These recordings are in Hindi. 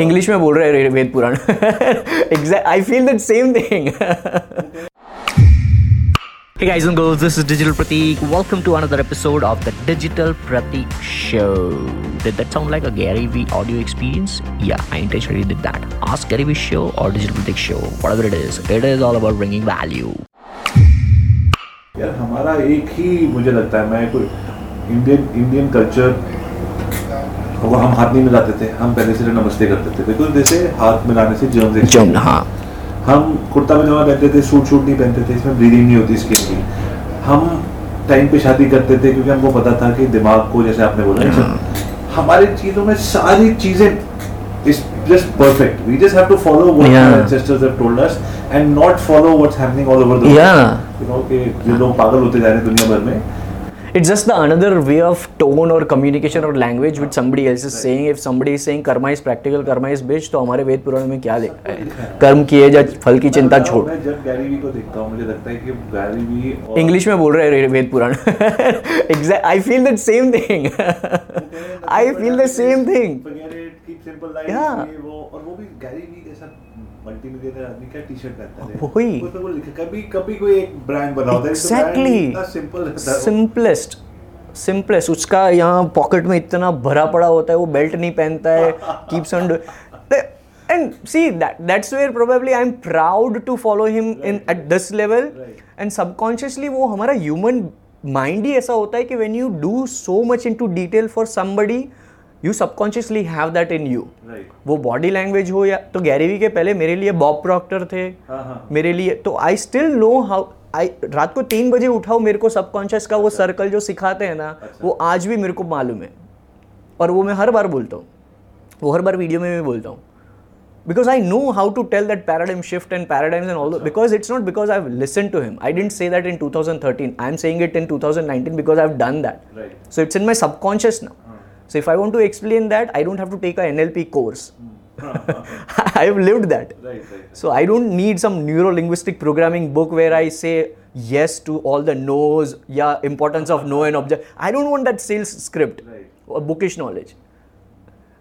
इंग्लिश में बोल रहे हैं Veda Purana exact I feel that same thing Hey guys and girls, this is Digital Pratik. Welcome to another episode of the Digital Pratik Show. Did that sound like a Gary Vee audio experience? Yeah, I intentionally did that. Ask Gary Vee Show or Digital Pratik Show, whatever it is. It is all about bringing value. यार हमारा एक ही मुझे लगता है मैं कोई इंडियन इंडियन कल्चर वो हम हाथ नहीं मिलाते थे हम पहले से नमस्ते करते थे। बिकॉज़ जैसे हाथ मिलाने से जर्म्स Jump, हाँ। हम कुर्ता पजामा पहनते थे सूट शूट नहीं पहनते थे इसमें ब्रीदिंग नहीं होती स्किन की। हम टाइम पे शादी करते थे क्योंकि हमको पता था कि दिमाग को जैसे आपने बोला ना, हमारी चीज़ों में सारी चीज़ें is just perfect we just have to follow what Yeah. Our ancestors have told us and not follow what's happening all over the world Yeah. you know कि जो लोग पागल होते जा रहे हैं दुनिया भर में It's just the another way of tone or communication or language which somebody else is saying. If somebody is saying karma is practical, karma is bitch, तो हमारे वेद पुराण में क्या लिखा है कर्म किए जा फल की चिंता छोड़ मैं जब गैरी वी को देखता हूँ मुझे लगता है कि गैरी वी और इंग्लिश में बोल रहे हैं Veda Purana exact I feel that same thing I feel the same thing Simple life, Yeah. ये वो और वो भी गैरी वी जैसा मल्टी आदमी क्या टी शर्ट पहनता है वही। उसमें वो लिखा कभी कभी कोई एक ब्रांड बना होता है Exactly. सिंपल। सिंपलेस्ट सिंपलेस्ट उसका यहाँ पॉकेट में इतना भरा पड़ा होता है वो बेल्ट नहीं पहनता है keeps on and see that that's where probably I am proud to follow him in at this level and subconsciously वो हमारा ह्यूमन माइंड ही ऐसा होता है कि when you do so much into detail for somebody you subconsciously have that in you वो बॉडी लैंग्वेज हो या तो गैरीवी के पहले मेरे लिए बॉब प्रॉक्टर थे। हाँ, हाँ। मेरे लिए तो I still know how I रात को तीन बजे उठाओ मेरे को सबकॉन्शियस का वो अच्छा। सर्कल जो सिखाते हैं ना अच्छा। वो आज भी मेरे को मालूम है। और वो मैं हर बार बोलता हूँ। वो हर बार वीडियो में भी बोलता हूँ। Because I know how to tell that paradigm shift and paradigm and all because it's not because I listen to him I didn't say that in two thousand thirteen I am saying it in two thousand nineteen because I have done that so it's in my subconscious ना So if I want to explain that, I don't have to take a NLP course. I've lived that. Right, right. So I don't need some neuro linguistic programming book where I say yes to all the no's, yeah, importance of no and object. I don't want that sales script Right. or bookish knowledge.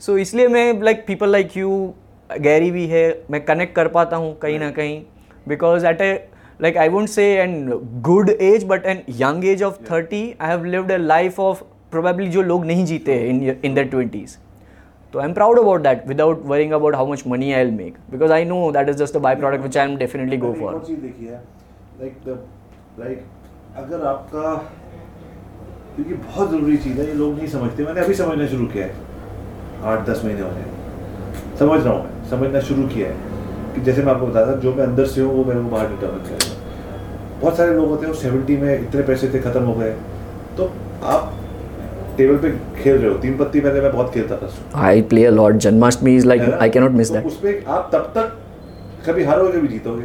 So इसलिए मैं like people like you Gary भी है मैं कनेक्ट कर पाता हूँ कहीं ना कहीं because at a like I won't say an good age but an young age of thirty I have lived a life of Probably जो लोग नहीं जीते इन इन दर ट्वेंटीज़ तो I am proud about that without worrying about how much money I will make because I know that is just a by product which I am definitely go for like अगर आपका क्योंकि बहुत ज़रूरी चीज़ है ये लोग नहीं समझते मैंने अभी समझना शुरू किया है आठ दस महीने होने हैं। समझ रहा हूँ मैं समझना शुरू किया है कि जैसे मैं आपको बताता जो मैं अंदर से हूँ वो मेरे को बाहर डिटर्मिन करेगा बहुत सारे लोग होते हैं वो सेवेंटी में इतने पैसे थे ख़त्म हो गए। तो आप टेबल पे खेल रहे हो तीन पत्ती पहले मैं बहुत खेलता था। I play a lot Janmashtami is like? I cannot miss तो दैट उसमें आप तब तक कभी हारोगे कभी जीतोगे।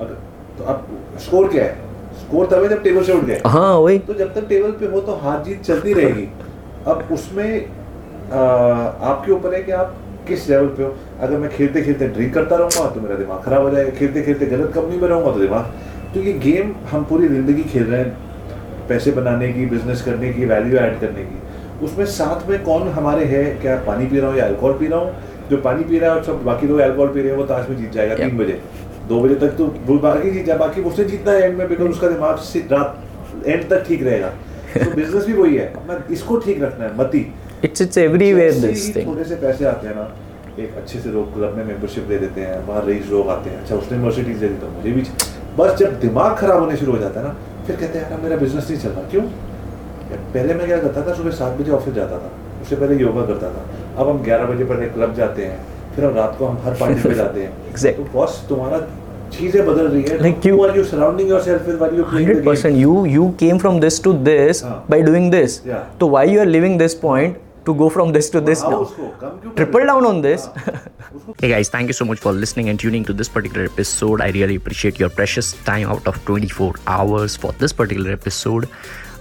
अगर तो आप स्कोर क्या है? स्कोर है जब टेबल से उठ गए। हाँ वही। तो जब तक टेबल पे हो तो हार जीत चलती रहेगी। अब उसमें आ, आपके ऊपर है कि आप किस लेवल पे हो? अगर मैं खेलते खेलते ड्रिंक करता रहूँगा तो मेरा दिमाग खराब हो जाएगा। खेलते खेलते गलत कंपनी में रहूँगा तो दिमाग तो ये गेम हम पूरी ज़िंदगी खेल रहे हैं। पैसे बनाने की बिज़नेस करने की वैल्यू ऐड करने की। उसमें साथ में कौन हमारे है? क्या पानी पी रहा हूँ या अल्कोहल पी रहा हूँ? जो पानी पी रहा है और सब बाकी लोग अल्कोहल पी रहे हैं वो ताश में जीत जाएगा तीन बजे। दो बजे तक तो बाकी जीत जाए बाकी उसने जीतना है एंड में बिकॉज़ उसका दिमाग रात एंड तक ठीक रहेगा। तो बिज़नेस भी वही है। अपना इसको ठीक रखना है मती। It's it's everywhere this thing थोड़े से पैसे आते हैं ना एक अच्छे से लोग क्लब में मेंबरशिप दे देते हैं बाहर रईस लोग आते हैं। अच्छा उसने मर्सिडीज दे दी तो मुझे भी बस जब दिमाग खराब होने शुरू हो जाता है ना फिर कहते हैं यार मेरा बिज़नेस नहीं चल रहा क्यों? पहले मैं क्या करता था सुबह सात बजे ऑफ़िस जाता था। उससे पहले योगा करता था। अब हम ग्यारह बजे पहले क्लब जाते हैं फिर हम रात को हम हर पार्टी पे जाते हैं। तो बॉस तुम्हारा चीज़ें बदल रही है। Like you are you surrounding yourself with what you play the game 100% you to by doing तो living point go from triple down on this Hey guys, thank you so much for listening and tuning to this particular episode. I really